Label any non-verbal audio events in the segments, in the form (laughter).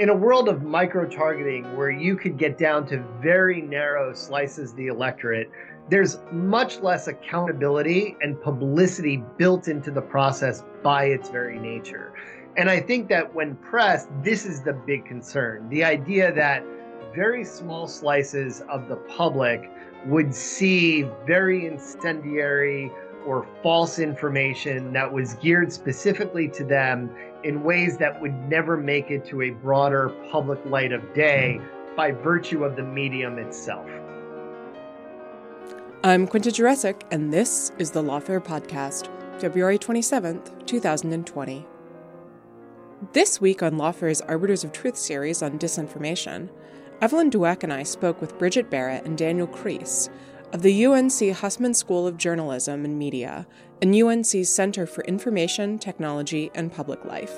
in a world of micro targeting where you could get down to very narrow slices of the electorate, there's much less accountability and publicity built into the process by its very nature. And I think that when pressed, this is the big concern the idea that very small slices of the public would see very incendiary or false information that was geared specifically to them in ways that would never make it to a broader public light of day by virtue of the medium itself. I'm Quinta Jurecic, and this is the Lawfare Podcast, February 27th, 2020. This week on Lawfare's Arbiters of Truth series on disinformation, Evelyn Douek and I spoke with Bridget Barrett and Daniel Kreiss of the UNC Hussman School of Journalism and Media and UNC's Center for Information, Technology, and Public Life.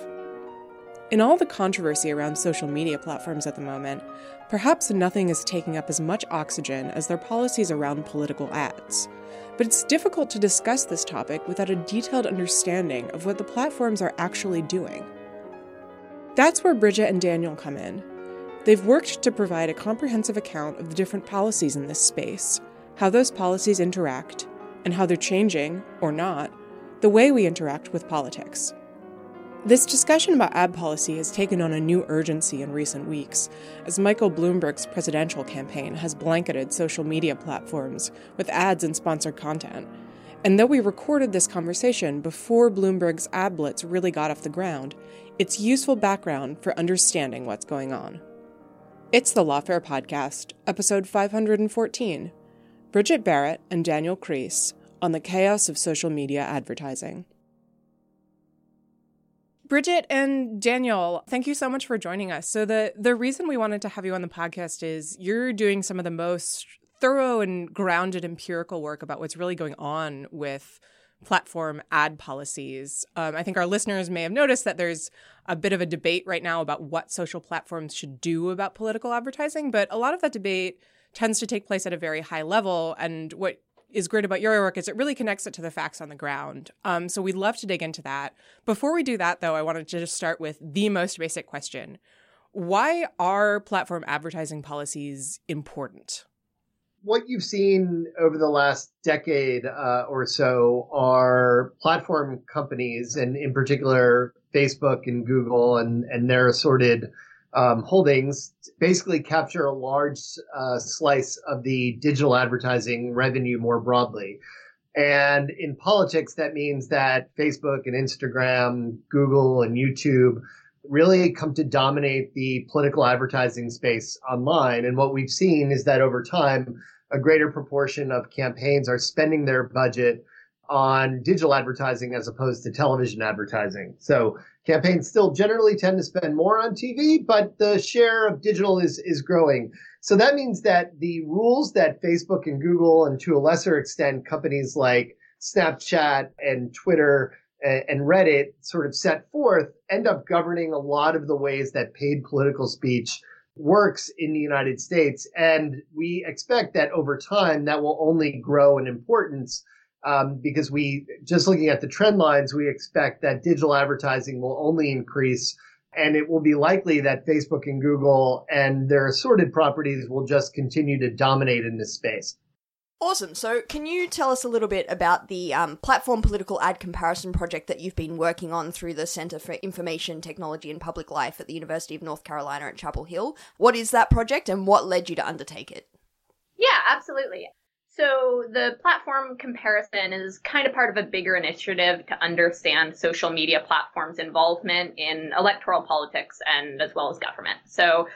In all the controversy around social media platforms at the moment, perhaps nothing is taking up as much oxygen as their policies around political ads. But it's difficult to discuss this topic without a detailed understanding of what the platforms are actually doing. That's where Bridget and Daniel come in. They've worked to provide a comprehensive account of the different policies in this space, how those policies interact, and how they're changing, or not, the way we interact with politics. This discussion about ad policy has taken on a new urgency in recent weeks, as Michael Bloomberg's presidential campaign has blanketed social media platforms with ads and sponsored content. And though we recorded this conversation before Bloomberg's ad blitz really got off the ground, it's useful background for understanding what's going on. It's the Lawfare Podcast, episode 514 Bridget Barrett and Daniel Kreiss on the chaos of social media advertising. Bridget and Daniel, thank you so much for joining us. So the the reason we wanted to have you on the podcast is you're doing some of the most thorough and grounded empirical work about what's really going on with platform ad policies. Um, I think our listeners may have noticed that there's a bit of a debate right now about what social platforms should do about political advertising, but a lot of that debate tends to take place at a very high level. And what is great about your work is it really connects it to the facts on the ground. Um, so we'd love to dig into that. Before we do that, though, I wanted to just start with the most basic question Why are platform advertising policies important? What you've seen over the last decade uh, or so are platform companies, and in particular, Facebook and Google and, and their assorted um, holdings basically capture a large uh, slice of the digital advertising revenue more broadly. And in politics, that means that Facebook and Instagram, Google and YouTube really come to dominate the political advertising space online. And what we've seen is that over time, a greater proportion of campaigns are spending their budget on digital advertising as opposed to television advertising. So campaigns still generally tend to spend more on TV, but the share of digital is, is growing. So that means that the rules that Facebook and Google, and to a lesser extent, companies like Snapchat and Twitter and Reddit sort of set forth end up governing a lot of the ways that paid political speech works in the United States. And we expect that over time that will only grow in importance um, because we just looking at the trend lines, we expect that digital advertising will only increase. And it will be likely that Facebook and Google and their assorted properties will just continue to dominate in this space. Awesome. So, can you tell us a little bit about the um, platform political ad comparison project that you've been working on through the Center for Information Technology and Public Life at the University of North Carolina at Chapel Hill? What is that project and what led you to undertake it? Yeah, absolutely. So the platform comparison is kind of part of a bigger initiative to understand social media platforms' involvement in electoral politics and as well as government. So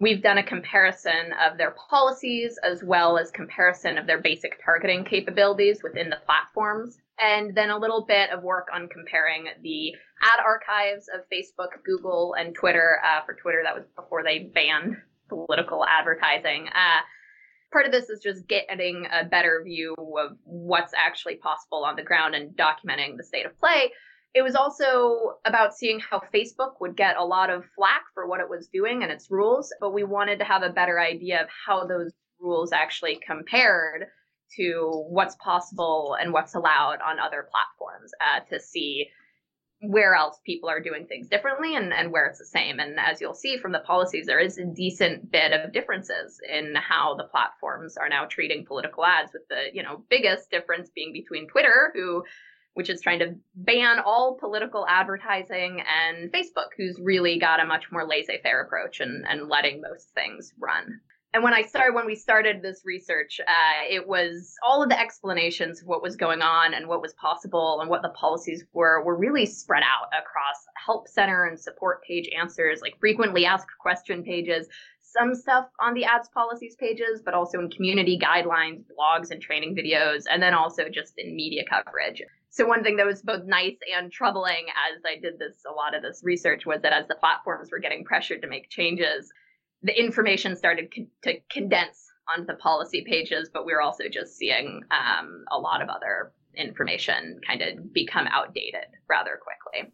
we've done a comparison of their policies as well as comparison of their basic targeting capabilities within the platforms and then a little bit of work on comparing the ad archives of Facebook, Google, and Twitter. Uh, for Twitter, that was before they banned political advertising. Uh, part of this is just getting a better view of what's actually possible on the ground and documenting the state of play. It was also about seeing how Facebook would get a lot of flack for what it was doing and its rules, but we wanted to have a better idea of how those rules actually compared to what's possible and what's allowed on other platforms uh, to see where else people are doing things differently and, and where it's the same. And as you'll see from the policies, there is a decent bit of differences in how the platforms are now treating political ads, with the, you know, biggest difference being between Twitter, who which is trying to ban all political advertising, and Facebook, who's really got a much more laissez faire approach and, and letting most things run and when I started, when we started this research, uh, it was all of the explanations of what was going on and what was possible and what the policies were were really spread out across help center and support page answers, like frequently asked question pages, some stuff on the ads policies pages, but also in community guidelines, blogs, and training videos, and then also just in media coverage. So one thing that was both nice and troubling as I did this a lot of this research was that as the platforms were getting pressured to make changes, the information started con- to condense onto the policy pages, but we are also just seeing um, a lot of other information kind of become outdated rather quickly.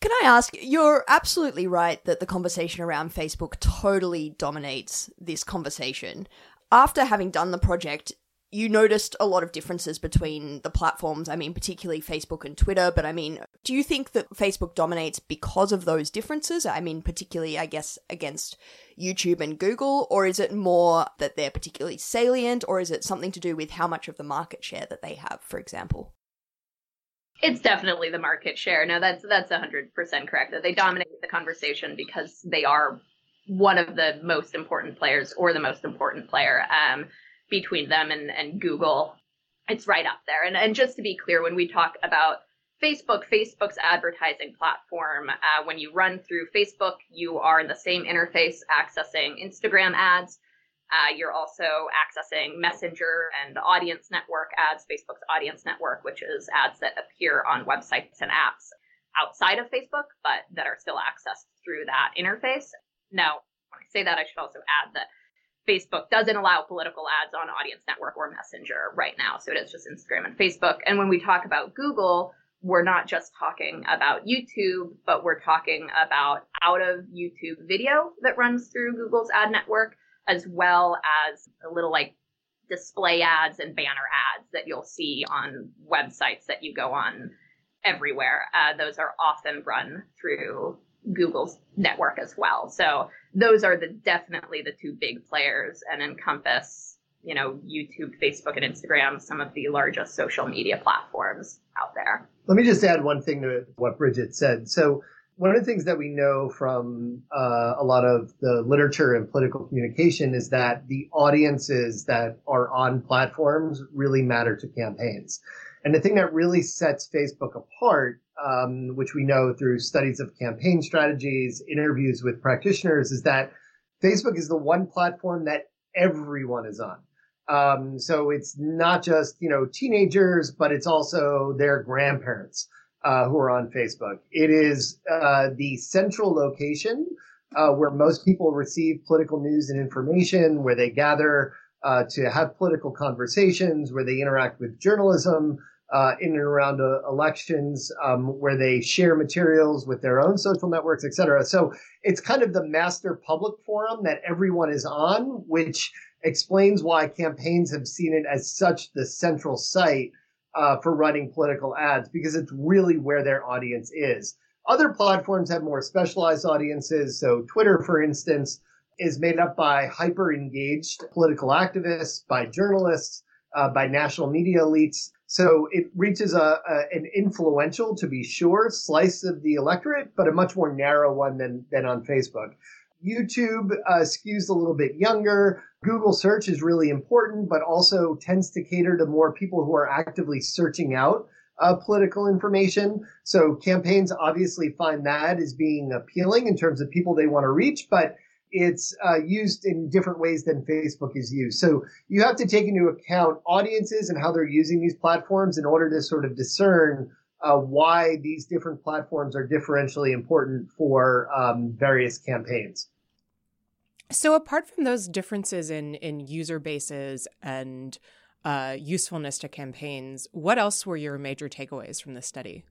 Can I ask, you're absolutely right that the conversation around Facebook totally dominates this conversation. After having done the project, you noticed a lot of differences between the platforms. I mean, particularly Facebook and Twitter, but I mean, do you think that Facebook dominates because of those differences? I mean, particularly, I guess, against YouTube and Google, or is it more that they're particularly salient, or is it something to do with how much of the market share that they have, for example? It's definitely the market share. No, that's that's hundred percent correct. That they dominate the conversation because they are one of the most important players or the most important player. Um, between them and, and Google. It's right up there. And, and just to be clear, when we talk about Facebook, Facebook's advertising platform, uh, when you run through Facebook, you are in the same interface accessing Instagram ads. Uh, you're also accessing Messenger and Audience Network ads, Facebook's Audience Network, which is ads that appear on websites and apps outside of Facebook, but that are still accessed through that interface. Now, when I say that, I should also add that Facebook doesn't allow political ads on Audience Network or Messenger right now. So it is just Instagram and Facebook. And when we talk about Google, we're not just talking about YouTube, but we're talking about out of YouTube video that runs through Google's ad network, as well as a little like display ads and banner ads that you'll see on websites that you go on everywhere. Uh, those are often run through Google's network as well. So those are the definitely the two big players and encompass, you know, YouTube, Facebook, and Instagram, some of the largest social media platforms out there. Let me just add one thing to what Bridget said. So one of the things that we know from uh, a lot of the literature and political communication is that the audiences that are on platforms really matter to campaigns. And the thing that really sets Facebook apart um, which we know through studies of campaign strategies, interviews with practitioners, is that Facebook is the one platform that everyone is on. Um, so it's not just you know teenagers, but it's also their grandparents uh, who are on Facebook. It is uh, the central location uh, where most people receive political news and information, where they gather uh, to have political conversations, where they interact with journalism uh, in and around uh, elections um, where they share materials with their own social networks, et cetera. So it's kind of the master public forum that everyone is on, which explains why campaigns have seen it as such the central site uh, for running political ads because it's really where their audience is. Other platforms have more specialized audiences. So Twitter, for instance, is made up by hyper engaged political activists, by journalists, uh, by national media elites. So it reaches a, a, an influential, to be sure, slice of the electorate, but a much more narrow one than than on Facebook. YouTube uh, skews a little bit younger. Google search is really important, but also tends to cater to more people who are actively searching out uh, political information. So campaigns obviously find that as being appealing in terms of people they want to reach, but it's uh, used in different ways than Facebook is used. So you have to take into account audiences and how they're using these platforms in order to sort of discern uh, why these different platforms are differentially important for um, various campaigns. So, apart from those differences in in user bases and uh, usefulness to campaigns, what else were your major takeaways from the study?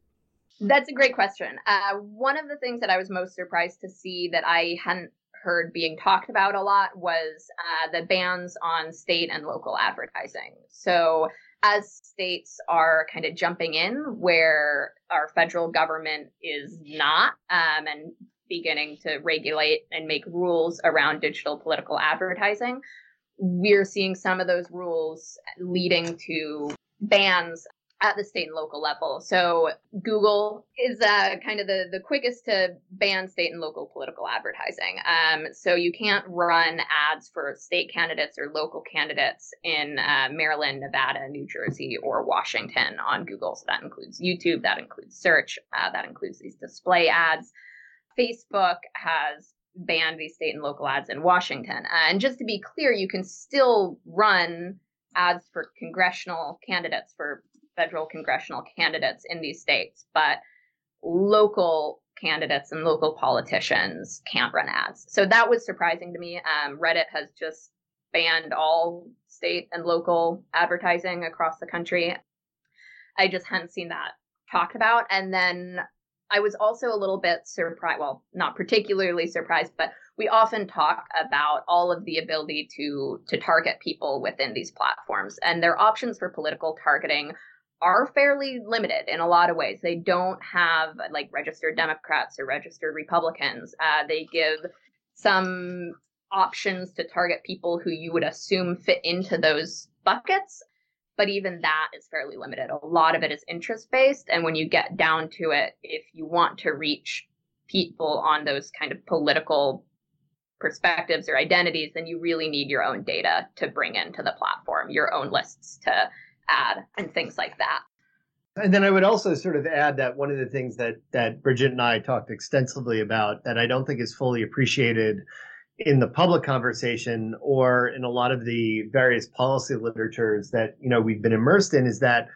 That's a great question. Uh, one of the things that I was most surprised to see that I hadn't heard being talked about a lot was uh, the bans on state and local advertising. So as states are kind of jumping in where our federal government is not um, and beginning to regulate and make rules around digital political advertising, we're seeing some of those rules leading to bans at the state and local level. So Google is uh, kind of the, the quickest to ban state and local political advertising. Um, so you can't run ads for state candidates or local candidates in uh, Maryland, Nevada, New Jersey, or Washington on Google. So that includes YouTube, that includes search, uh, that includes these display ads. Facebook has banned these state and local ads in Washington. Uh, and just to be clear, you can still run ads for congressional candidates for federal congressional candidates in these states, but local candidates and local politicians can't run ads. So that was surprising to me. Um, Reddit has just banned all state and local advertising across the country. I just hadn't seen that talked about. And then I was also a little bit surprised, well, not particularly surprised, but we often talk about all of the ability to to target people within these platforms and their options for political targeting are fairly limited in a lot of ways. They don't have like registered Democrats or registered Republicans. Uh, they give some options to target people who you would assume fit into those buckets. But even that is fairly limited. A lot of it is interest based. And when you get down to it, if you want to reach people on those kind of political perspectives or identities, then you really need your own data to bring into the platform, your own lists to add and things like that. And then I would also sort of add that one of the things that that Bridget and I talked extensively about that I don't think is fully appreciated in the public conversation or in a lot of the various policy literatures that you know we've been immersed in is that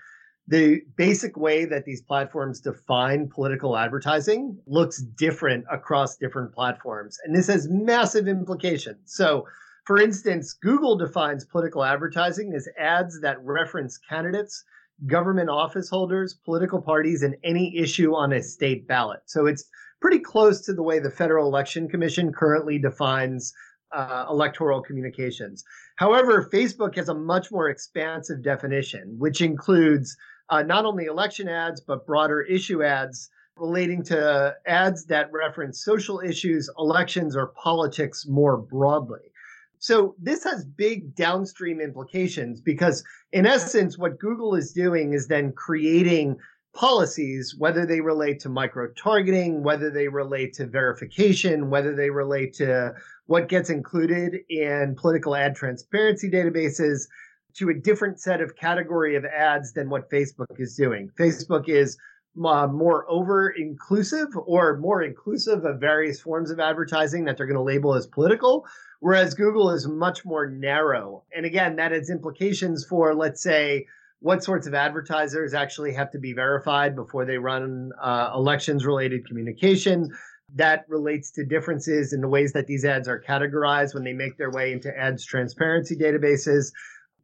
the basic way that these platforms define political advertising looks different across different platforms and this has massive implications so for instance, Google defines political advertising as ads that reference candidates, government office holders, political parties, and any issue on a state ballot. So it's pretty close to the way the Federal Election Commission currently defines uh, electoral communications. However, Facebook has a much more expansive definition, which includes uh, not only election ads, but broader issue ads relating to ads that reference social issues, elections, or politics more broadly. So this has big downstream implications because, in essence, what Google is doing is then creating policies, whether they relate to micro targeting, whether they relate to verification, whether they relate to what gets included in political ad transparency databases, to a different set of category of ads than what Facebook is doing. Facebook is uh, more over inclusive or more inclusive of various forms of advertising that they're going to label as political, whereas Google is much more narrow. And again, that has implications for, let's say, what sorts of advertisers actually have to be verified before they run uh, elections related communication. That relates to differences in the ways that these ads are categorized when they make their way into ads transparency databases.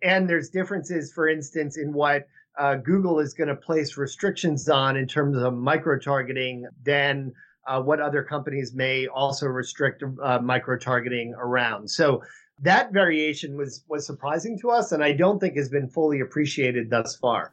And there's differences, for instance, in what uh, Google is going to place restrictions on in terms of micro targeting than uh, what other companies may also restrict uh, micro targeting around. So that variation was was surprising to us, and I don't think has been fully appreciated thus far.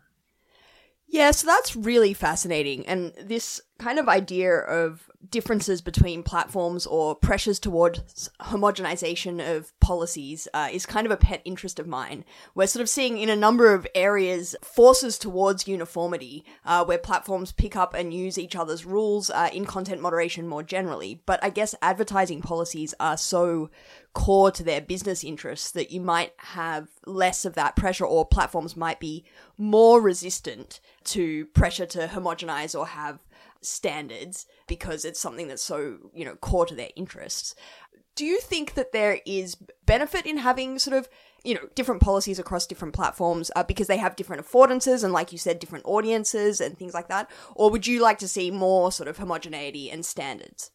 Yeah, so that's really fascinating. And this kind of idea of differences between platforms or pressures towards homogenization of policies uh, is kind of a pet interest of mine. We're sort of seeing in a number of areas forces towards uniformity, uh, where platforms pick up and use each other's rules uh, in content moderation more generally. But I guess advertising policies are so core to their business interests that you might have less of that pressure or platforms might be more resistant to pressure to homogenize or have standards because it's something that's so, you know, core to their interests. Do you think that there is benefit in having sort of, you know, different policies across different platforms uh, because they have different affordances and, like you said, different audiences and things like that? Or would you like to see more sort of homogeneity and standards?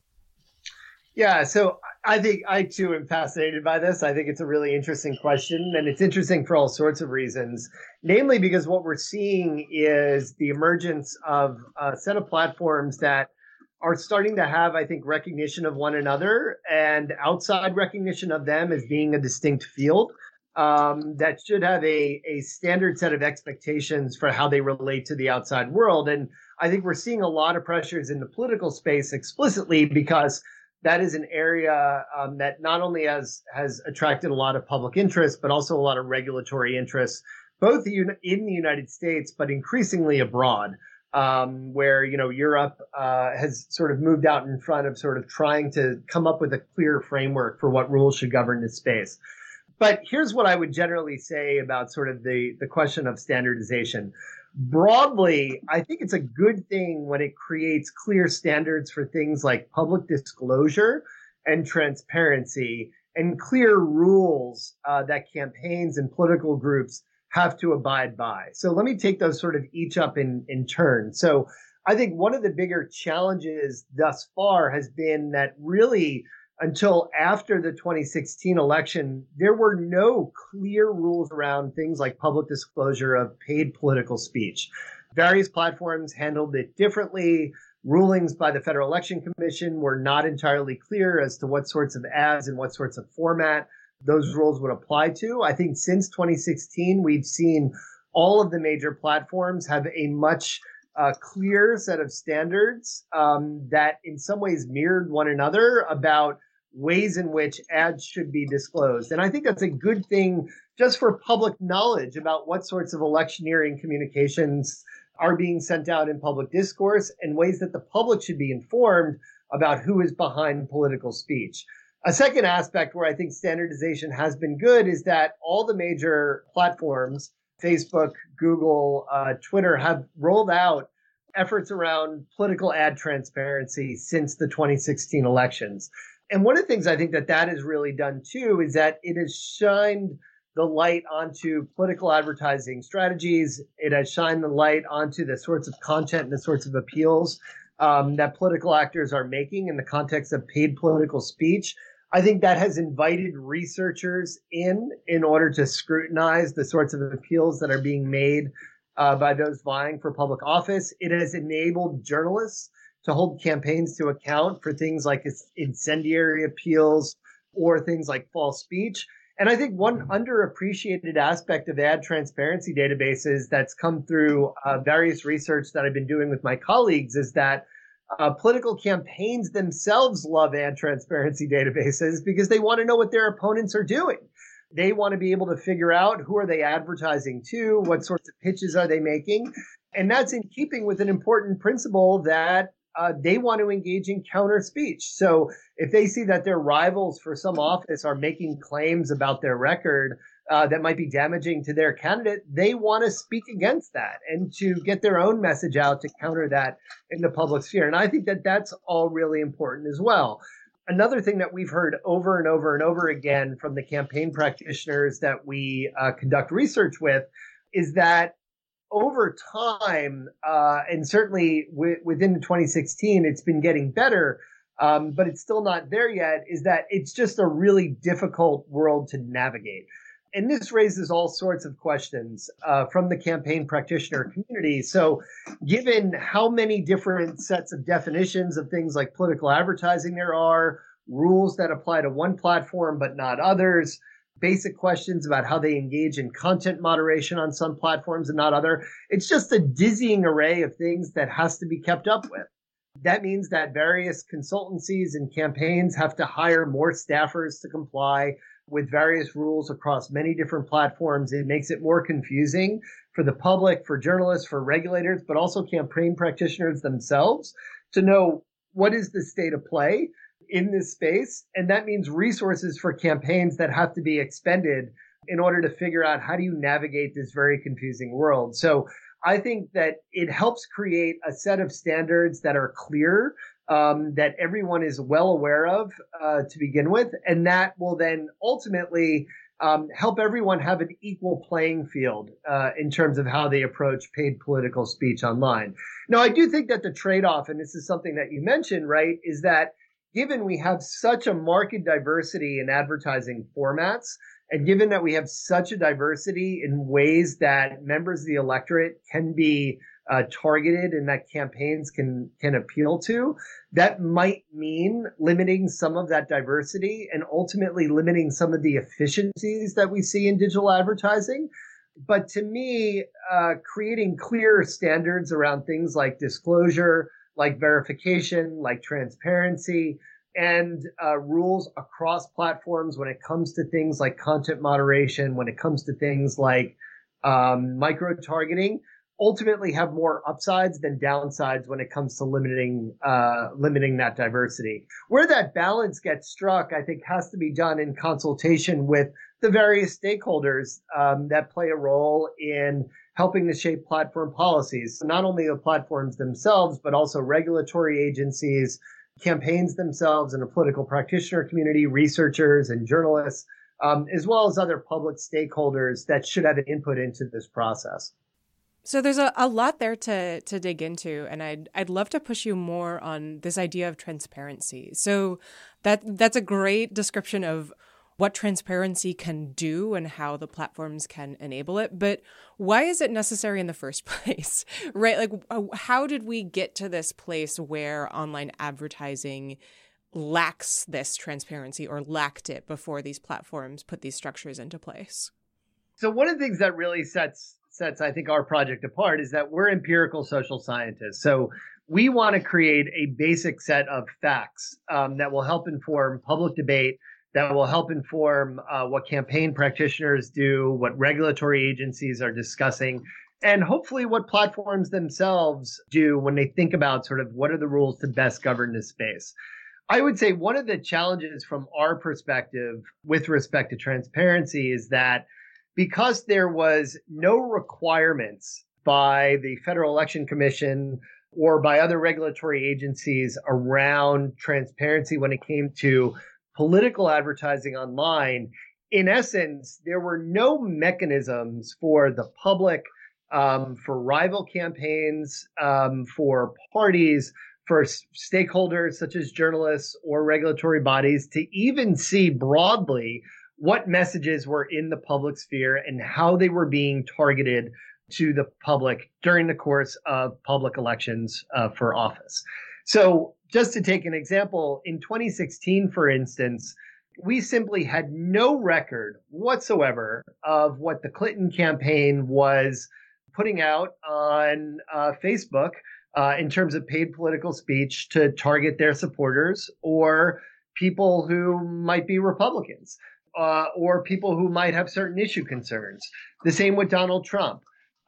Yeah, so I think I too am fascinated by this. I think it's a really interesting question, and it's interesting for all sorts of reasons. Namely, because what we're seeing is the emergence of a set of platforms that are starting to have, I think, recognition of one another and outside recognition of them as being a distinct field. um, that should have a, a standard set of expectations for how they relate to the outside world. And I think we're seeing a lot of pressures in the political space explicitly because that is an area um, that not only has has attracted a lot of public interest, but also a lot of regulatory interest, both in the United States, but increasingly abroad, um, where you know Europe uh, has sort of moved out in front of sort of trying to come up with a clear framework for what rules should govern this space. But here's what I would generally say about sort of the, the question of standardization. Broadly, I think it's a good thing when it creates clear standards for things like public disclosure and transparency and clear rules uh, that campaigns and political groups have to abide by. So let me take those sort of each up in, in turn. So I think one of the bigger challenges thus far has been that really until after the 2016 election, there were no clear rules around things like public disclosure of paid political speech. Various platforms handled it differently. Rulings by the Federal Election Commission were not entirely clear as to what sorts of ads and what sorts of format those rules would apply to. I think since 2016, we've seen all of the major platforms have a much uh, clear set of standards um, that in some ways mirrored one another about ways in which ads should be disclosed. And I think that's a good thing just for public knowledge about what sorts of electioneering communications are being sent out in public discourse and ways that the public should be informed about who is behind political speech. A second aspect where I think standardization has been good is that all the major platforms, Facebook, Google, uh, Twitter, have rolled out efforts around political ad transparency since the 2016 elections and one of the things I think that that has really done too is that it has shined the light onto political advertising strategies. It has shined the light onto the sorts of content and the sorts of appeals um, that political actors are making in the context of paid political speech. I think that has invited researchers in in order to scrutinize the sorts of appeals that are being made uh, by those vying for public office. It has enabled journalists to hold campaigns to account for things like incendiary appeals or things like false speech. And I think one underappreciated aspect of ad transparency databases that's come through uh, various research that I've been doing with my colleagues is that uh, political campaigns themselves love ad transparency databases because they want to know what their opponents are doing. They want to be able to figure out who are they advertising to, what sorts of pitches are they making, and that's in keeping with an important principle that uh, they want to engage in counter speech. So if they see that their rivals for some office are making claims about their record uh, that might be damaging to their candidate, they want to speak against that and to get their own message out to counter that in the public sphere. And I think that that's all really important as well. Another thing that we've heard over and over and over again from the campaign practitioners that we uh, conduct research with is that over time, uh, and certainly w- within 2016, it's been getting better, um, but it's still not there yet. Is that it's just a really difficult world to navigate. And this raises all sorts of questions uh, from the campaign practitioner community. So, given how many different sets of definitions of things like political advertising there are, rules that apply to one platform but not others, basic questions about how they engage in content moderation on some platforms and not other. It's just a dizzying array of things that has to be kept up with. That means that various consultancies and campaigns have to hire more staffers to comply with various rules across many different platforms. It makes it more confusing for the public, for journalists, for regulators, but also campaign practitioners themselves to know what is the state of play in this space. And that means resources for campaigns that have to be expended in order to figure out how do you navigate this very confusing world. So I think that it helps create a set of standards that are clear, um, that everyone is well aware of uh, to begin with, and that will then ultimately um, help everyone have an equal playing field uh, in terms of how they approach paid political speech online. Now, I do think that the trade off, and this is something that you mentioned, right, is that given we have such a market diversity in advertising formats, and given that we have such a diversity in ways that members of the electorate can be uh, targeted and that campaigns can can appeal to, that might mean limiting some of that diversity and ultimately limiting some of the efficiencies that we see in digital advertising. But to me, uh, creating clear standards around things like disclosure, like verification, like transparency, and uh, rules across platforms when it comes to things like content moderation, when it comes to things like um, micro targeting, ultimately have more upsides than downsides when it comes to limiting uh, limiting that diversity. Where that balance gets struck, I think, has to be done in consultation with the various stakeholders um, that play a role in helping to shape platform policies. Not only the platforms themselves, but also regulatory agencies, campaigns themselves, and a political practitioner community, researchers and journalists, um, as well as other public stakeholders that should have an input into this process. So there's a, a lot there to to dig into, and I'd I'd love to push you more on this idea of transparency. So that that's a great description of what transparency can do and how the platforms can enable it. But why is it necessary in the first (laughs) place? right? Like, uh, how did we get to this place where online advertising lacks this transparency or lacked it before these platforms put these structures into place? So, one of the things that really sets sets I think our project apart is that we're empirical social scientists. So we want to create a basic set of facts um, that will help inform public debate that will help inform uh, what campaign practitioners do, what regulatory agencies are discussing, and hopefully what platforms themselves do when they think about sort of what are the rules to best govern this space. I would say one of the challenges from our perspective with respect to transparency is that because there was no requirements by the Federal Election Commission or by other regulatory agencies around transparency when it came to political advertising online, in essence, there were no mechanisms for the public, um, for rival campaigns, um, for parties, for stakeholders such as journalists or regulatory bodies to even see broadly what messages were in the public sphere and how they were being targeted to the public during the course of public elections uh, for office. So, just to take an example, in 2016, for instance, we simply had no record whatsoever of what the Clinton campaign was putting out on uh, Facebook uh, in terms of paid political speech to target their supporters or people who might be Republicans uh, or people who might have certain issue concerns. The same with Donald Trump.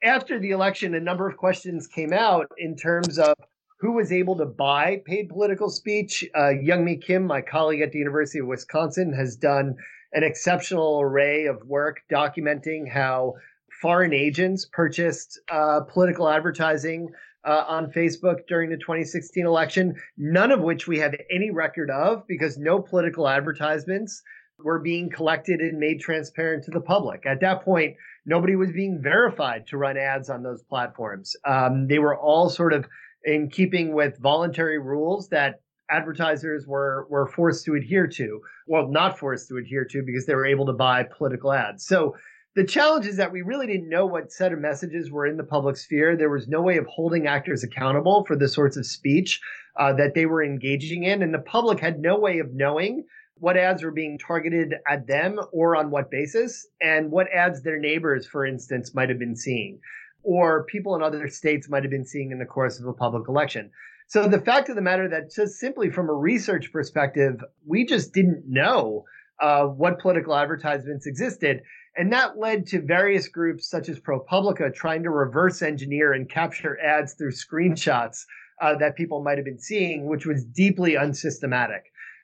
After the election, a number of questions came out in terms of who was able to buy paid political speech. Uh, Young Mie Kim, my colleague at the University of Wisconsin, has done an exceptional array of work documenting how foreign agents purchased uh, political advertising uh, on Facebook during the 2016 election, none of which we have any record of because no political advertisements were being collected and made transparent to the public. At that point, nobody was being verified to run ads on those platforms. Um, they were all sort of in keeping with voluntary rules that advertisers were were forced to adhere to. Well, not forced to adhere to because they were able to buy political ads. So the challenge is that we really didn't know what set of messages were in the public sphere. There was no way of holding actors accountable for the sorts of speech uh, that they were engaging in, and the public had no way of knowing what ads were being targeted at them or on what basis, and what ads their neighbors, for instance, might have been seeing or people in other states might have been seeing in the course of a public election. So the fact of the matter that just simply from a research perspective, we just didn't know uh, what political advertisements existed. And that led to various groups such as ProPublica trying to reverse engineer and capture ads through screenshots uh, that people might have been seeing, which was deeply unsystematic.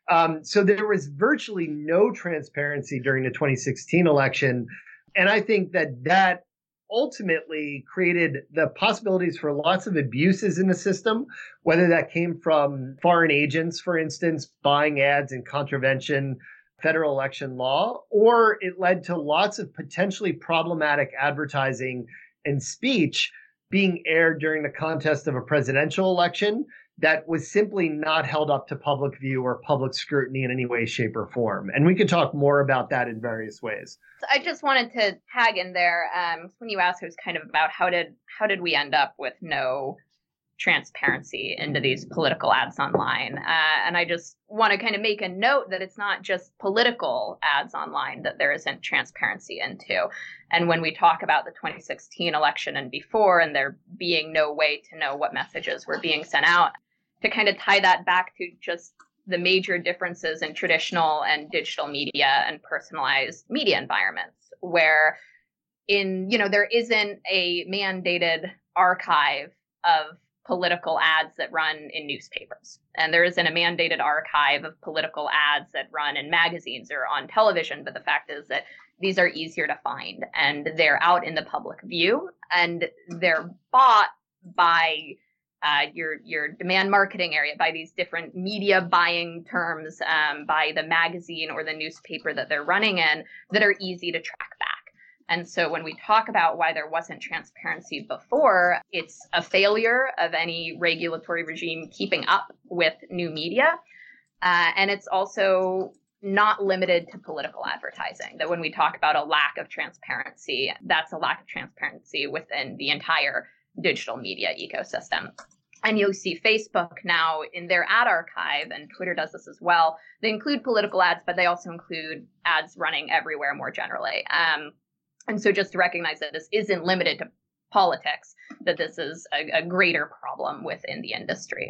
Um, so there was virtually no transparency during the 2016 election. And I think that that ultimately created the possibilities for lots of abuses in the system, whether that came from foreign agents, for instance, buying ads in contravention federal election law, or it led to lots of potentially problematic advertising and speech being aired during the contest of a presidential election that was simply not held up to public view or public scrutiny in any way, shape, or form. And we could talk more about that in various ways. I just wanted to tag in there um, when you asked, it was kind of about how did how did we end up with no transparency into these political ads online. Uh, and I just want to kind of make a note that it's not just political ads online that there isn't transparency into. And when we talk about the 2016 election and before, and there being no way to know what messages were being sent out, to kind of tie that back to just the major differences in traditional and digital media and personalized media environments, where in, you know, there isn't a mandated archive of political ads that run in newspapers. And there isn't a mandated archive of political ads that run in magazines or on television. But the fact is that these are easier to find and they're out in the public view and they're bought by uh, your your demand marketing area by these different media buying terms um, by the magazine or the newspaper that they're running in that are easy to track back. And so when we talk about why there wasn't transparency before, it's a failure of any regulatory regime keeping up with new media. Uh, and it's also not limited to political advertising. That when we talk about a lack of transparency, that's a lack of transparency within the entire digital media ecosystem. And you'll see Facebook now in their ad archive, and Twitter does this as well. They include political ads, but they also include ads running everywhere more generally. Um, and so just to recognize that this isn't limited to politics, that this is a, a greater problem within the industry.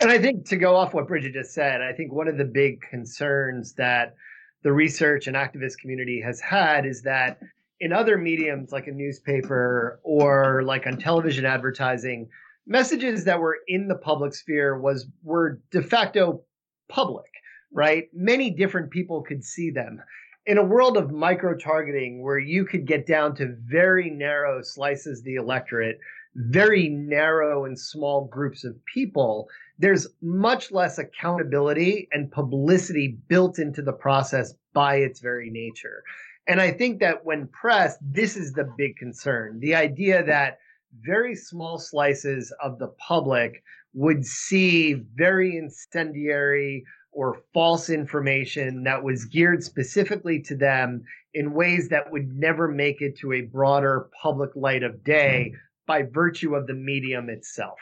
And I think to go off what Bridget just said, I think one of the big concerns that the research and activist community has had is that in other mediums like a newspaper or like on television advertising, messages that were in the public sphere was were de facto public, right? Many different people could see them in a world of micro targeting where you could get down to very narrow slices of the electorate, very narrow and small groups of people, there's much less accountability and publicity built into the process by its very nature. And I think that when pressed, this is the big concern the idea that very small slices of the public would see very incendiary or false information that was geared specifically to them in ways that would never make it to a broader public light of day by virtue of the medium itself.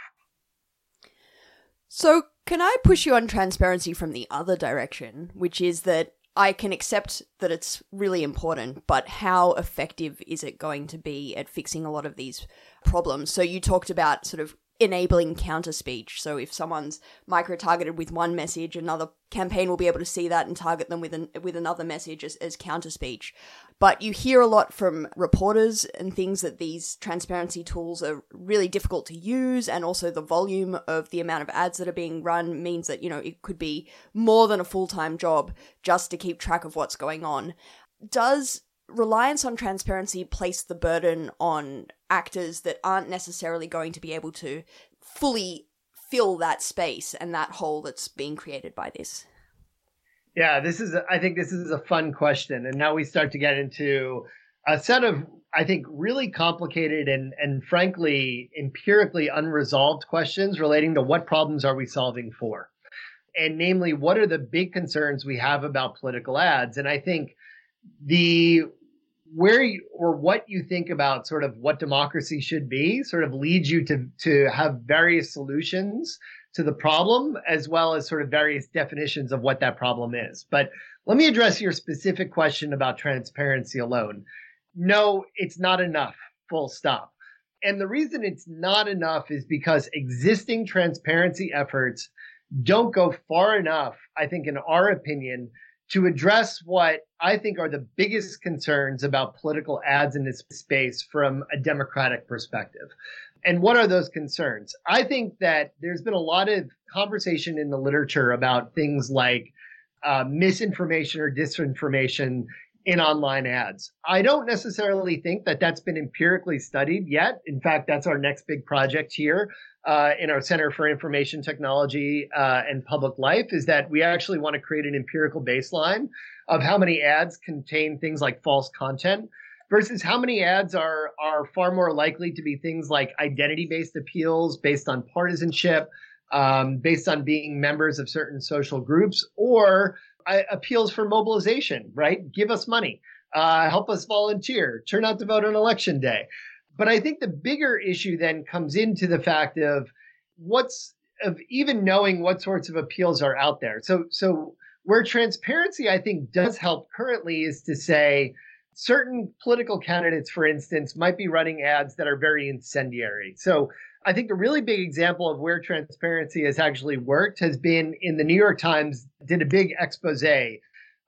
So, can I push you on transparency from the other direction, which is that I can accept that it's really important, but how effective is it going to be at fixing a lot of these problems? So, you talked about sort of enabling counter speech. So if someone's micro targeted with one message, another campaign will be able to see that and target them with an, with another message as, as counter speech. But you hear a lot from reporters and things that these transparency tools are really difficult to use, and also the volume of the amount of ads that are being run means that you know it could be more than a full time job just to keep track of what's going on. Does reliance on transparency place the burden on actors that aren't necessarily going to be able to fully fill that space and that hole that's being created by this? Yeah, this is, I think this is a fun question. And now we start to get into a set of, I think, really complicated and, and frankly, empirically unresolved questions relating to what problems are we solving for? And namely, what are the big concerns we have about political ads? And I think the where you, or what you think about sort of what democracy should be sort of leads you to to have various solutions to the problem as well as sort of various definitions of what that problem is. But let me address your specific question about transparency alone. No, it's not enough. Full stop. And the reason it's not enough is because existing transparency efforts don't go far enough, I think, in our opinion, to address what I think are the biggest concerns about political ads in this space from a democratic perspective. And what are those concerns? I think that there's been a lot of conversation in the literature about things like uh, misinformation or disinformation in online ads. I don't necessarily think that that's been empirically studied yet. In fact, that's our next big project here uh, in our Center for Information Technology uh, and Public Life is that we actually want to create an empirical baseline of how many ads contain things like false content versus how many ads are are far more likely to be things like identity based appeals based on partisanship um, based on being members of certain social groups or appeals for mobilization, right? Give us money, uh, help us volunteer, turn out to vote on election day. But I think the bigger issue then comes into the fact of what's of even knowing what sorts of appeals are out there. So so where transparency I think does help currently is to say certain political candidates, for instance, might be running ads that are very incendiary. So I think a really big example of where transparency has actually worked has been in the New York Times did a big expose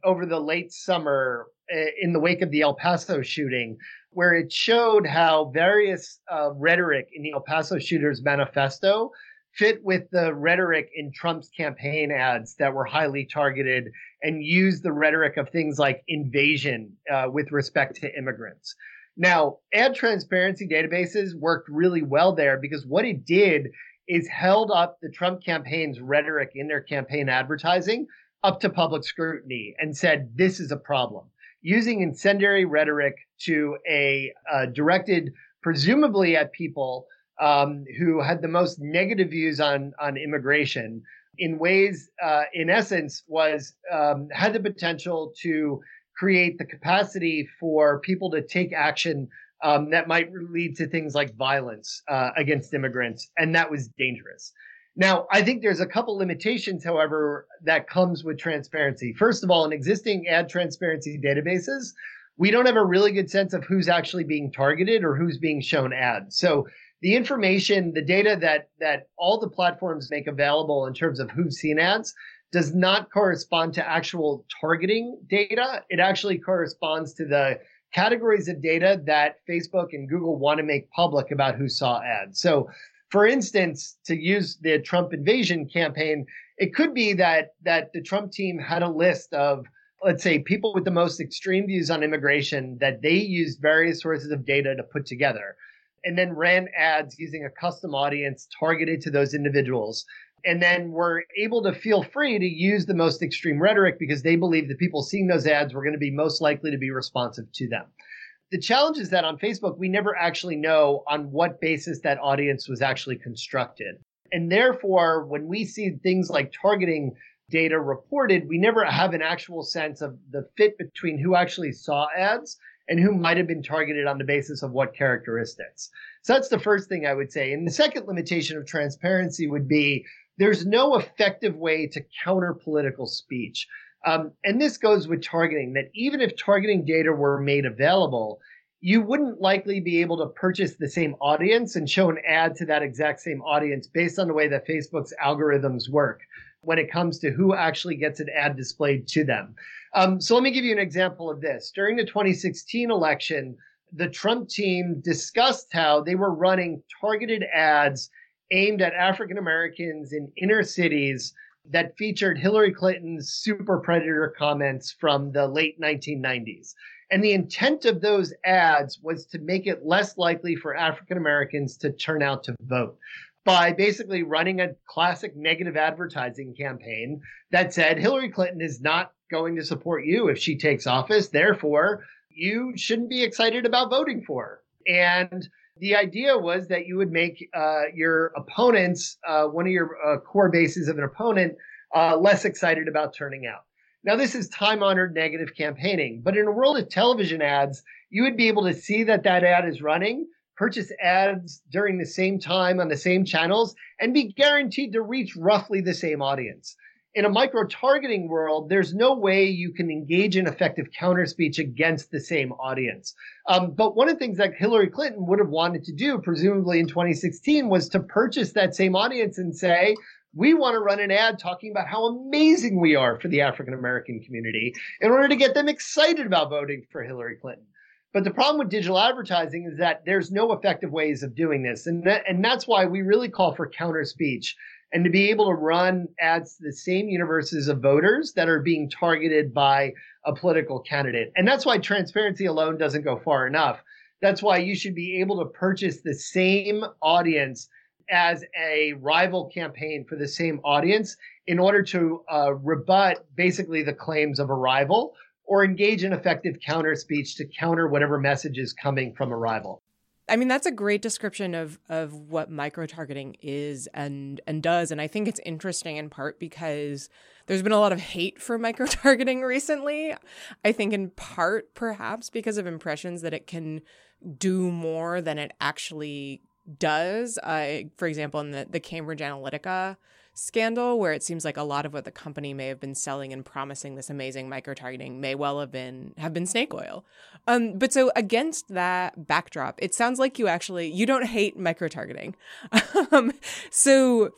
over the late summer eh, in the wake of the El Paso shooting, where it showed how various uh, rhetoric in the El Paso shooters manifesto fit with the rhetoric in Trump's campaign ads that were highly targeted and used the rhetoric of things like invasion uh, with respect to immigrants. Now, ad transparency databases worked really well there because what it did is held up the Trump campaign's rhetoric in their campaign advertising up to public scrutiny and said, this is a problem. Using incendiary rhetoric to a uh, directed presumably at people um, who had the most negative views on on immigration in ways, uh, in essence, was um, had the potential to create the capacity for people to take action um, that might lead to things like violence uh, against immigrants, and that was dangerous. Now, I think there's a couple limitations, however, that comes with transparency. First of all, in existing ad transparency databases, we don't have a really good sense of who's actually being targeted or who's being shown ads. So the information, the data that that all the platforms make available in terms of who's seen ads does not correspond to actual targeting data. It actually corresponds to the categories of data that Facebook and Google want to make public about who saw ads. So, for instance, to use the Trump invasion campaign, it could be that that the Trump team had a list of let's say people with the most extreme views on immigration that they used various sources of data to put together and then ran ads using a custom audience targeted to those individuals. And then were able to feel free to use the most extreme rhetoric because they believed the people seeing those ads were going to be most likely to be responsive to them. The challenge is that on Facebook, we never actually know on what basis that audience was actually constructed. And therefore, when we see things like targeting data reported, we never have an actual sense of the fit between who actually saw ads and who might have been targeted on the basis of what characteristics. So that's the first thing I would say. And the second limitation of transparency would be there's no effective way to counter political speech. Um, and this goes with targeting, that even if targeting data were made available, you wouldn't likely be able to purchase the same audience and show an ad to that exact same audience based on the way that Facebook's algorithms work when it comes to who actually gets an ad displayed to them. Um, so let me give you an example of this. During the 2016 election, the Trump team discussed how they were running targeted ads aimed at African Americans in inner cities that featured Hillary Clinton's super predator comments from the late 1990s. And the intent of those ads was to make it less likely for African Americans to turn out to vote by basically running a classic negative advertising campaign that said Hillary Clinton is not going to support you if she takes office. Therefore, you shouldn't be excited about voting for her. And the idea was that you would make uh, your opponents, uh, one of your uh, core bases of an opponent, uh, less excited about turning out. Now, this is time honored negative campaigning, but in a world of television ads, you would be able to see that that ad is running, purchase ads during the same time on the same channels, and be guaranteed to reach roughly the same audience. In a micro targeting world, there's no way you can engage in effective counter speech against the same audience. Um, but one of the things that Hillary Clinton would have wanted to do, presumably in 2016, was to purchase that same audience and say, we want to run an ad talking about how amazing we are for the African American community in order to get them excited about voting for Hillary Clinton. But the problem with digital advertising is that there's no effective ways of doing this. And, that, and that's why we really call for counter speech and to be able to run ads to the same universes of voters that are being targeted by a political candidate. And that's why transparency alone doesn't go far enough. That's why you should be able to purchase the same audience as a rival campaign for the same audience in order to uh, rebut basically the claims of a rival or engage in effective counter speech to counter whatever message is coming from a rival. I mean, that's a great description of of what micro targeting is and and does. And I think it's interesting in part because there's been a lot of hate for (laughs) micro targeting recently. I think in part perhaps because of impressions that it can do more than it actually does. Uh, for example, in the, the Cambridge Analytica scandal, where it seems like a lot of what the company may have been selling and promising this amazing micro targeting may well have been have been snake oil. Um, but so against that backdrop, it sounds like you actually you don't hate micro targeting. (laughs) um, so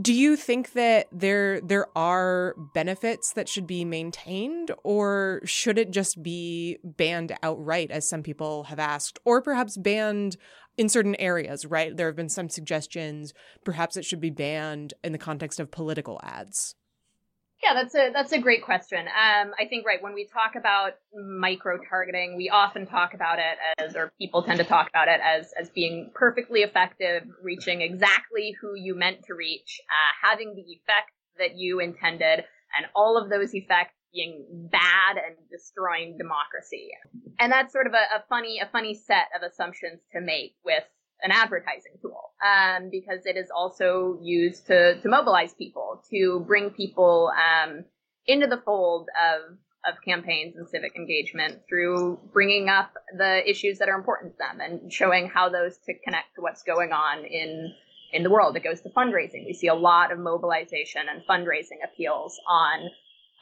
do you think that there there are benefits that should be maintained or should it just be banned outright as some people have asked or perhaps banned in certain areas, right? There have been some suggestions perhaps it should be banned in the context of political ads. Yeah, that's a that's a great question. Um, I think right when we talk about micro targeting, we often talk about it as, or people tend to talk about it as as being perfectly effective, reaching exactly who you meant to reach, uh, having the effect that you intended, and all of those effects being bad and destroying democracy. And that's sort of a, a funny, a funny set of assumptions to make with an advertising tool, um, because it is also used to, to mobilize people, to bring people, um, into the fold of, of campaigns and civic engagement through bringing up the issues that are important to them and showing how those to connect to what's going on in in the world. It goes to fundraising. We see a lot of mobilization and fundraising appeals on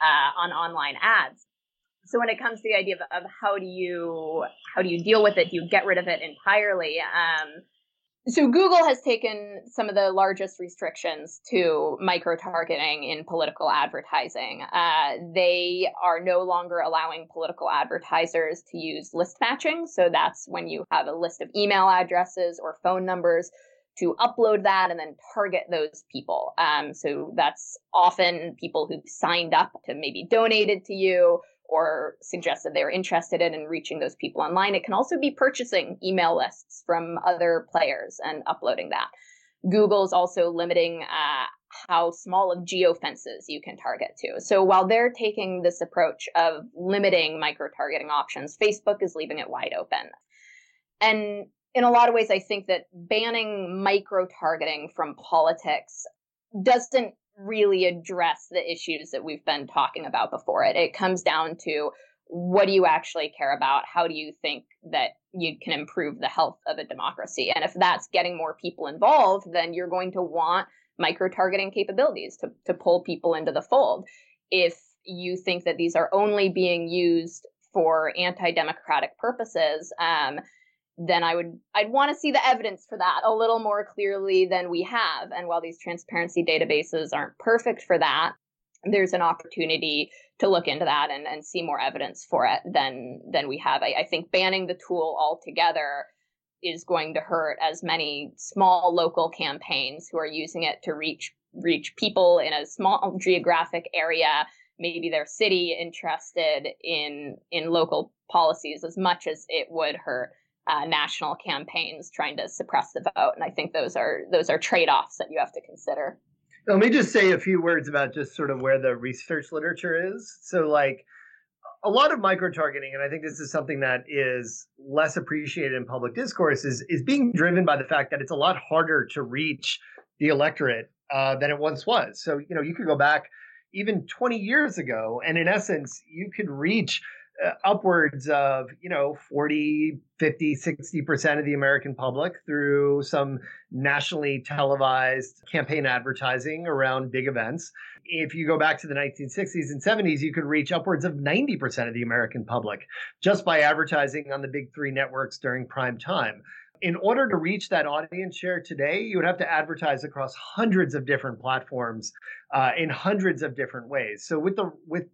uh, on online ads. So when it comes to the idea of, of, how do you how do you deal with it? Do you get rid of it entirely? Um, so Google has taken some of the largest restrictions to micro targeting in political advertising. Uh, they are no longer allowing political advertisers to use list matching. So that's when you have a list of email addresses or phone numbers to upload that and then target those people. Um, so that's often people who've signed up to maybe donated to you or suggested they're interested in and reaching those people online. It can also be purchasing email lists from other players and uploading that. Google's also limiting uh, how small of geofences you can target to. So while they're taking this approach of limiting micro targeting options, Facebook is leaving it wide open. And in a lot of ways, I think that banning micro targeting from politics doesn't really address the issues that we've been talking about before it. It comes down to what do you actually care about? How do you think that you can improve the health of a democracy? And if that's getting more people involved, then you're going to want micro targeting capabilities to, to pull people into the fold. If you think that these are only being used for anti democratic purposes, um, then I would I'd want to see the evidence for that a little more clearly than we have. And while these transparency databases aren't perfect for that, there's an opportunity to look into that and, and see more evidence for it than than we have. I, I think banning the tool altogether is going to hurt as many small local campaigns who are using it to reach reach people in a small geographic area maybe their city interested in in local policies as much as it would hurt uh, national campaigns trying to suppress the vote. And I think those are those are trade offs that you have to consider. Let me just say a few words about just sort of where the research literature is. So, like a lot of micro targeting, and I think this is something that is less appreciated in public discourse, is is being driven by the fact that it's a lot harder to reach the electorate uh, than it once was. So, you know, you could go back even 20 years ago, and in essence, you could reach upwards of you know 40 50 60% of the american public through some nationally televised campaign advertising around big events if you go back to the 1960s and 70s you could reach upwards of 90% of the american public just by advertising on the big three networks during prime time in order to reach that audience share today, you would have to advertise across hundreds of different platforms uh, in hundreds of different ways. So with the with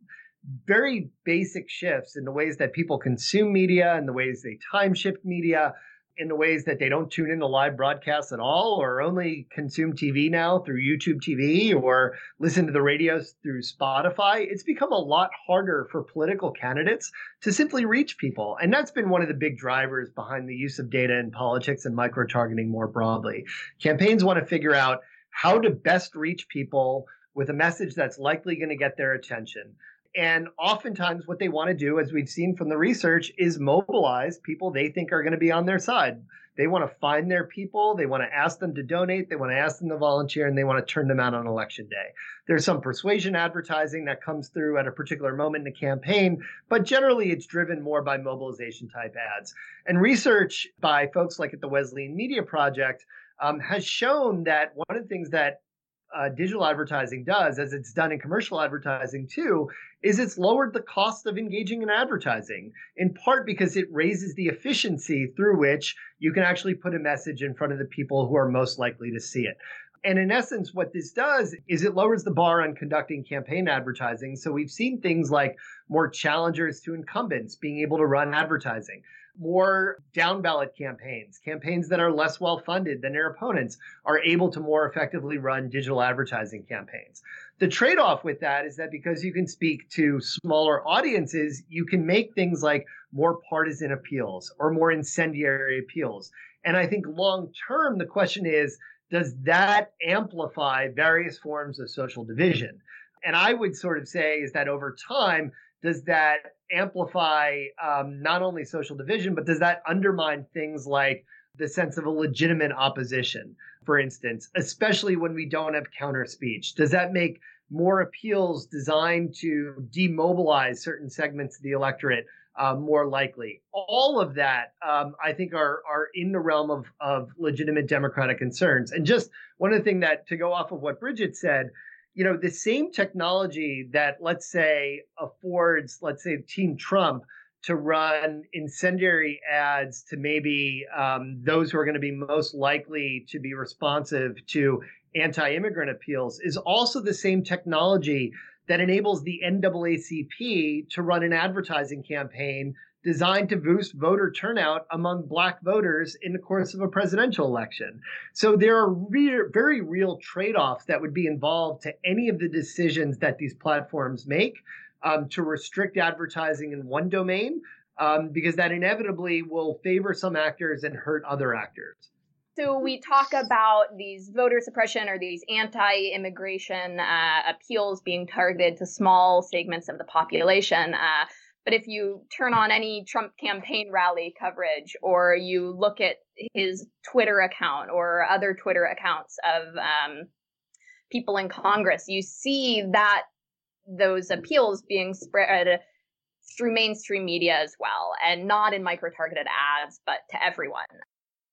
very basic shifts in the ways that people consume media and the ways they time shift media in the ways that they don't tune into live broadcasts at all or only consume TV now through YouTube TV or listen to the radios through Spotify, it's become a lot harder for political candidates to simply reach people. And that's been one of the big drivers behind the use of data in politics and micro targeting more broadly. Campaigns want to figure out how to best reach people with a message that's likely going to get their attention. And oftentimes, what they want to do, as we've seen from the research, is mobilize people they think are going to be on their side. They want to find their people, they want to ask them to donate, they want to ask them to volunteer, and they want to turn them out on election day. There's some persuasion advertising that comes through at a particular moment in the campaign, but generally it's driven more by mobilization type ads. And research by folks like at the Wesleyan Media Project um, has shown that one of the things that uh, digital advertising does, as it's done in commercial advertising too, is it's lowered the cost of engaging in advertising, in part because it raises the efficiency through which you can actually put a message in front of the people who are most likely to see it. And in essence, what this does is it lowers the bar on conducting campaign advertising. So we've seen things like more challengers to incumbents being able to run advertising more down ballot campaigns, campaigns that are less well funded than their opponents, are able to more effectively run digital advertising campaigns. The trade off with that is that because you can speak to smaller audiences, you can make things like more partisan appeals or more incendiary appeals. And I think long term, the question is does that amplify various forms of social division? And I would sort of say is that over time, does that amplify um, not only social division, but does that undermine things like the sense of a legitimate opposition, for instance, especially when we don't have counter speech? Does that make more appeals designed to demobilize certain segments of the electorate uh, more likely? All of that, um, I think, are are in the realm of of legitimate democratic concerns. And just one of the things that to go off of what Bridget said you know, the same technology that, let's say, affords, let's say, Team Trump to run incendiary ads to maybe um, those who are going to be most likely to be responsive to anti immigrant appeals is also the same technology that enables the NAACP to run an advertising campaign designed to boost voter turnout among black voters in the course of a presidential election. So there are re- very real trade offs that would be involved to any of the decisions that these platforms make um, to restrict advertising in one domain, um, because that inevitably will favor some actors and hurt other actors. So we talk about these voter suppression or these anti-immigration uh, appeals being targeted to small segments of the population. Uh, but if you turn on any Trump campaign rally coverage or you look at his Twitter account or other Twitter accounts of um, people in Congress, you see that those appeals being spread through mainstream media as well, and not in micro targeted ads, but to everyone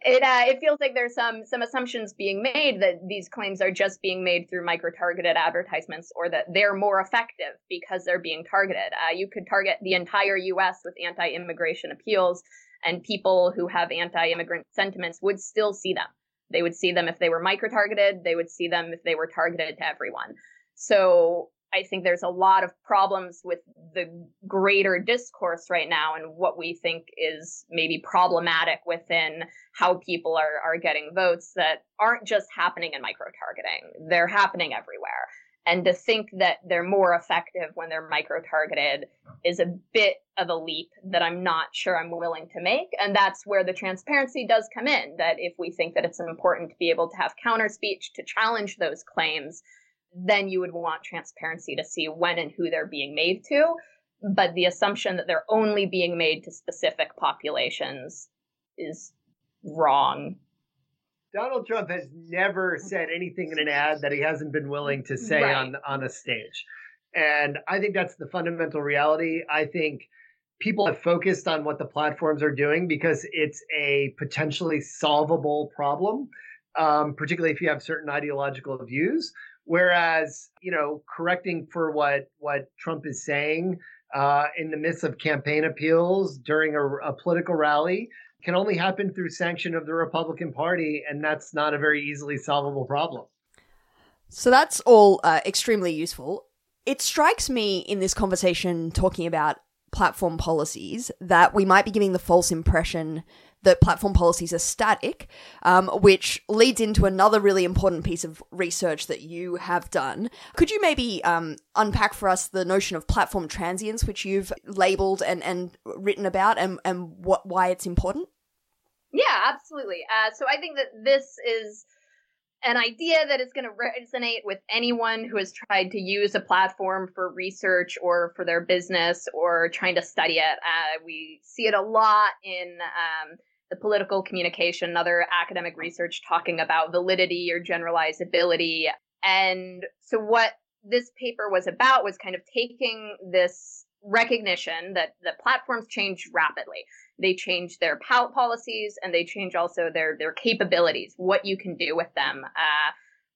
it uh, it feels like there's some some assumptions being made that these claims are just being made through micro targeted advertisements or that they're more effective because they're being targeted. Uh, you could target the entire U.S. with anti-immigration appeals, and people who have anti-immigrant sentiments would still see them. They would see them if they were micro targeted. They would see them if they were targeted to everyone. So I think there's a lot of problems with the greater discourse right now and what we think is maybe problematic within how people are, are getting votes that aren't just happening in micro targeting. They're happening everywhere. And to think that they're more effective when they're micro targeted is a bit of a leap that I'm not sure I'm willing to make. And that's where the transparency does come in. That if we think that it's important to be able to have counter speech to challenge those claims, then you would want transparency to see when and who they're being made to. But the assumption that they're only being made to specific populations is wrong. Donald Trump has never said anything in an ad that he hasn't been willing to say right. on on a stage. And I think that's the fundamental reality. I think people have focused on what the platforms are doing because it's a potentially solvable problem, um, particularly if you have certain ideological views. Whereas, you know, correcting for what what Trump is saying uh, in the midst of campaign appeals during a, a, political rally can only happen through sanction of the Republican Party, and that's not a very easily solvable problem. So that's all uh, extremely useful. It strikes me in this conversation talking about platform policies that we might be giving the false impression that platform policies are static, um, which leads into another really important piece of research that you have done. Could you maybe um, unpack for us the notion of platform transience, which you've labeled and, and written about, and, and what, why it's important? Yeah, absolutely. Uh, so I think that this is an idea that is going to resonate with anyone who has tried to use a platform for research or for their business or trying to study it. Uh, we see it a lot in um, the political communication, and other academic research talking about validity or generalizability. And so what this paper was about was kind of taking this recognition that the platforms change rapidly. They change their policies and they change also their their capabilities, what you can do with them, uh,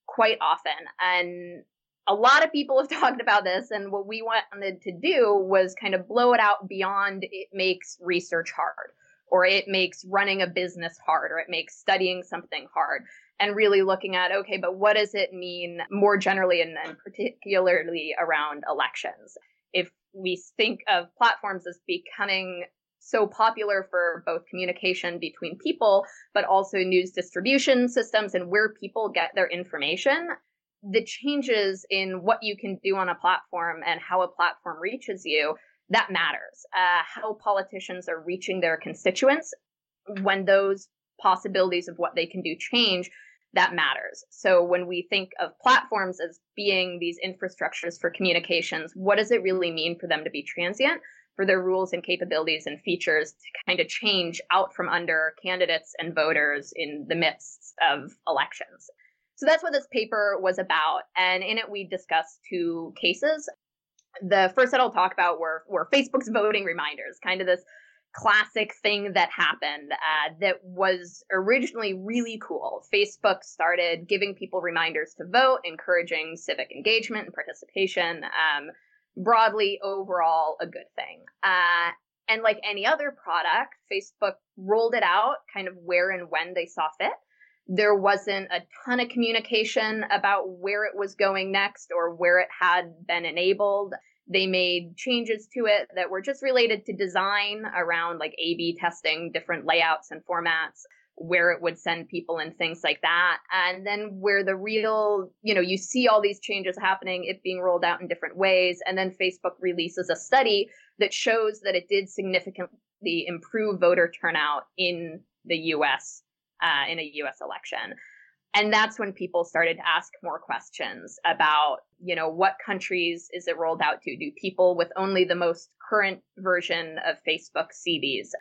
quite often. And a lot of people have (laughs) talked about this, and what we wanted to do was kind of blow it out beyond it makes research hard, or it makes running a business hard, or it makes studying something hard and really looking at okay but what does it mean more generally and then particularly around elections? If we think of platforms as becoming so popular for both communication between people but also news distribution systems and where people get their information the changes in what you can do on a platform and how a platform reaches you that matters uh, how politicians are reaching their constituents when those possibilities of what they can do change that matters. So when we think of platforms as being these infrastructures for communications, what does it really mean for them to be transient? For their rules and capabilities and features to kind of change out from under candidates and voters in the midst of elections. So that's what this paper was about. And in it, we discussed two cases. The first that I'll talk about were, were Facebook's voting reminders, kind of this classic thing that happened uh, that was originally really cool. Facebook started giving people reminders to vote, encouraging civic engagement and participation. Um, broadly, overall, a good thing. Uh, and like any other product, Facebook rolled it out kind of where and when they saw fit. There wasn't a ton of communication about where it was going next or where it had been enabled. They made changes to it that were just related to design around like A B testing different layouts and formats, where it would send people and things like that. And then where the real, you know, you see all these changes happening, it being rolled out in different ways. And then Facebook releases a study that shows that it did significantly improve voter turnout in the US, uh, in a US election. And that's when people started to ask more questions about you know what countries is it rolled out to? Do people with only the most current version of facebook see these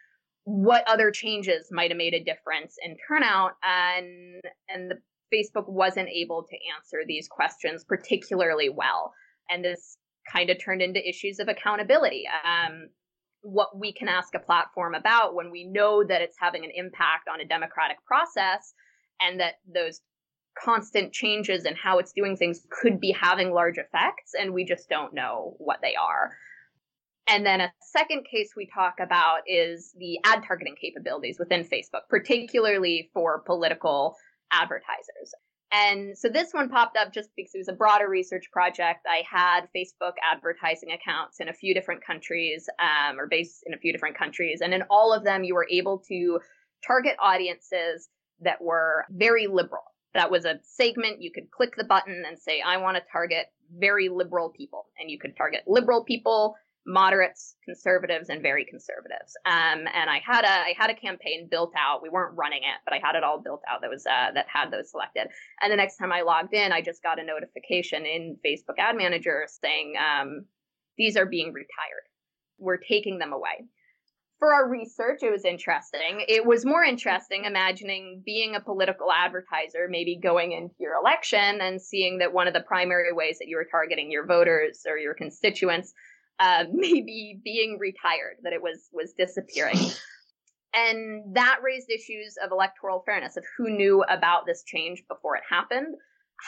what other changes might have made a difference in turnout? And and the facebook wasn't able to answer these questions particularly well. And this kind of turned into issues of accountability. Um, what we can ask a platform about when we know that it's having an impact on a democratic process and that those constant changes in how it's doing things could be having large effects, and we just don't know what they are. And then a second case we talk about is the ad targeting capabilities within Facebook, particularly for political advertisers. And so this one popped up just because it was a broader research project. I had Facebook advertising accounts in a few different countries, um, or based in a few different countries. And in all of them, you were able to target audiences that were very liberal. That was a segment. You could click the button and say, I want to target very liberal people. And you could target liberal people, moderates, conservatives, and very conservatives. Um, and I had a I had a campaign built out. We weren't running it, but I had it all built out that was uh, that had those selected. And the next time I logged in, I just got a notification in Facebook Ad Manager saying um, these are being retired. We're taking them away for our research, it was interesting. It was more interesting imagining being a political advertiser, maybe going into your election and seeing that one of the primary ways that you were targeting your voters or your constituents uh, (laughs) maybe being retired, that it was was disappearing. (sighs) and that raised issues of electoral fairness of who knew about this change before it happened.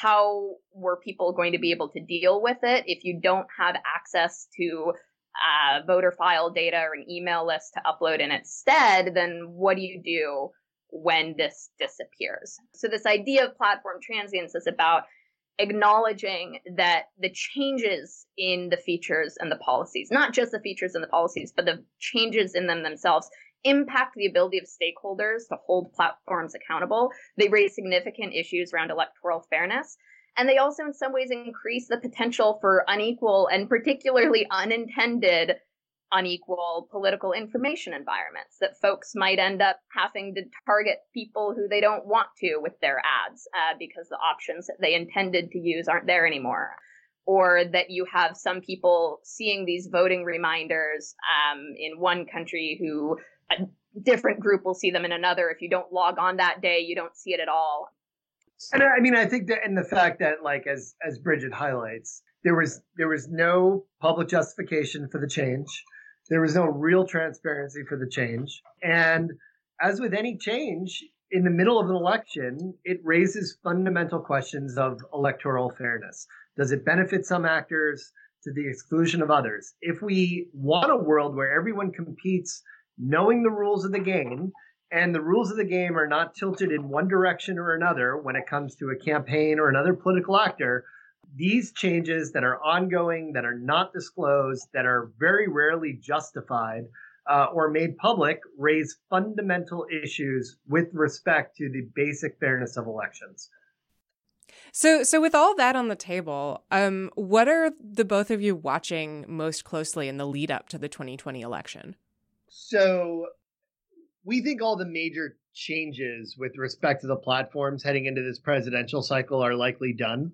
How were people going to be able to deal with it if you don't have access to uh, voter file data or an email list to upload in instead then what do you do when this disappears? So, this idea of platform transience is about acknowledging that the changes in the features and the policies, not just the features and the policies, but the changes in them themselves, impact the ability of stakeholders to hold platforms accountable. They raise significant issues around electoral fairness. And they also, in some ways, increase the potential for unequal and particularly unintended unequal political information environments that folks might end up having to target people who they don't want to with their ads uh, because the options that they intended to use aren't there anymore. Or that you have some people seeing these voting reminders um, in one country who a different group will see them in another. If you don't log on that day, you don't see it at all. And I mean, I think that, and the fact that, like, as as Bridget highlights, there was there was no public justification for the change. There was no real transparency for the change, and as with any change in the middle of an election, it raises fundamental questions of electoral fairness. Does it benefit some actors to the exclusion of others? If we want a world where everyone competes knowing the rules of the game and the rules of the game are not tilted in one direction or another when it comes to a campaign or another political actor, these changes that are ongoing, that are not disclosed, that are very rarely justified uh, or made public, raise fundamental issues with respect to the basic fairness of elections. So, so with all that on the table, um, what are the both of you watching most closely in the lead up to the 2020 election? So, we think all the major changes with respect to the platforms heading into this presidential cycle are likely done.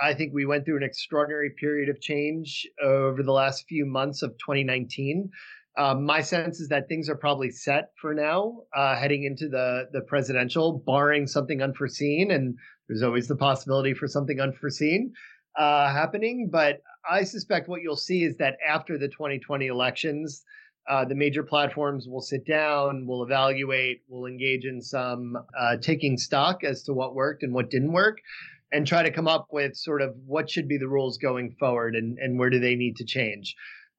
I think we went through an extraordinary period of change over the last few months of 2019. Um, my sense is that things are probably set for now, uh, heading into the the presidential, barring something unforeseen, and there's always the possibility for something unforeseen uh, happening. But I suspect what you'll see is that after the 2020 elections, uh, the major platforms will sit down, will evaluate, will engage in some uh, taking stock as to what worked and what didn't work, and try to come up with sort of what should be the rules going forward and, and where do they need to change.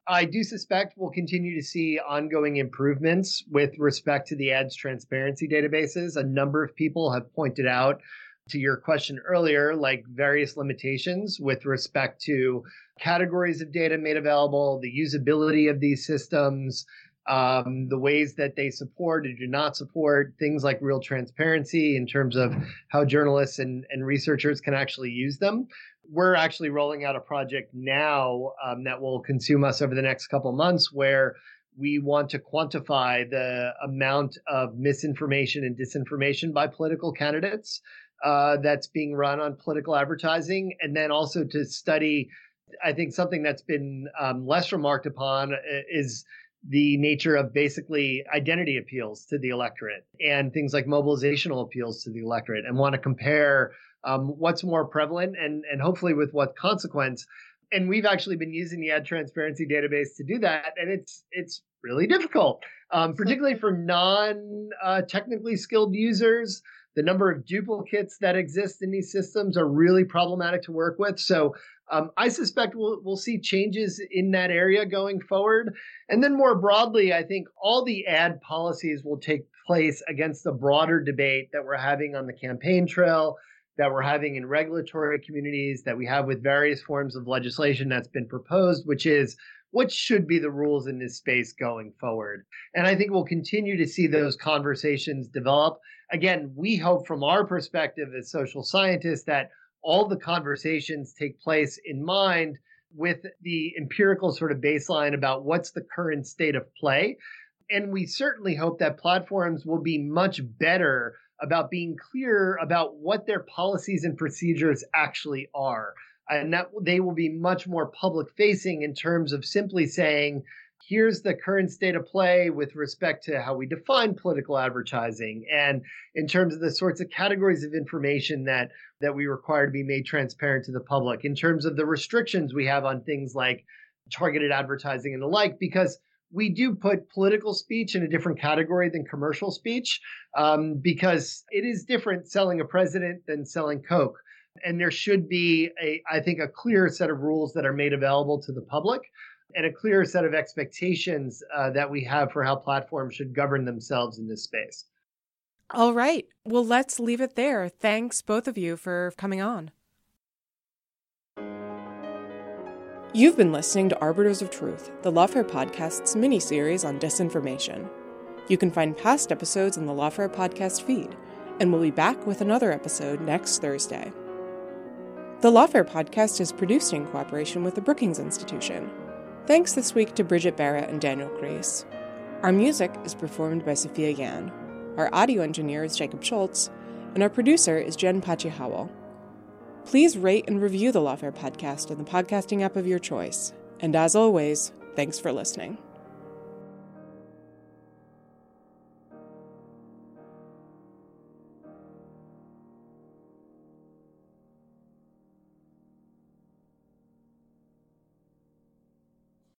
I do suspect we'll continue to see ongoing improvements with respect to the ads transparency databases. A number of people have pointed out to your question earlier, like various limitations with respect to categories of data made available, the usability of these systems, um, the ways that they support or do not support things like real transparency in terms of how journalists and, and researchers can actually use them. We're actually rolling out a project now um, that will consume us over the next couple months where we want to quantify the amount of misinformation and disinformation by political candidates uh, that's being run on political advertising, and then also to study. I think something that's been um, less remarked upon uh, is the nature of basically identity appeals to the electorate and things like mobilizational appeals to the electorate, and want to compare um, what's more prevalent and and hopefully with what consequence. And we've actually been using the ad transparency database to do that, and it's it's really difficult, um, particularly for non uh, technically skilled users the number of duplicates that exist in these systems are really problematic to work with. So um, I suspect we'll, we'll see changes in that area going forward. And then more broadly, I think all the ad policies will take place against the broader debate that we're having on the campaign trail, that we're having in regulatory communities, that we have with various forms of legislation that's been proposed, which is what should be the rules in this space going forward? And I think we'll continue to see those conversations develop. Again, we hope from our perspective as social scientists that all the conversations take place in mind with the empirical sort of baseline about what's the current state of play. And we certainly hope that platforms will be much better about being clear about what their policies and procedures actually are and that they will be much more public facing in terms of simply saying here's the current state of play with respect to how we define political advertising and in terms of the sorts of categories of information that that we require to be made transparent to the public in terms of the restrictions we have on things like targeted advertising and the like because we do put political speech in a different category than commercial speech um, because it is different selling a president than selling coke and there should be a, I think, a clear set of rules that are made available to the public and a clear set of expectations uh, that we have for how platforms should govern themselves in this space. All right. Well, let's leave it there. Thanks, both of you, for coming on. You've been listening to Arbiters of Truth, the Lawfare Podcast's mini series on disinformation. You can find past episodes in the Lawfare Podcast feed, and we'll be back with another episode next Thursday. The Lawfare podcast is produced in cooperation with the Brookings Institution. Thanks this week to Bridget Barrett and Daniel Kreiss. Our music is performed by Sophia Yan. Our audio engineer is Jacob Schulz, and our producer is Jen Patja Howell. Please rate and review the Lawfare podcast in the podcasting app of your choice. And as always, thanks for listening.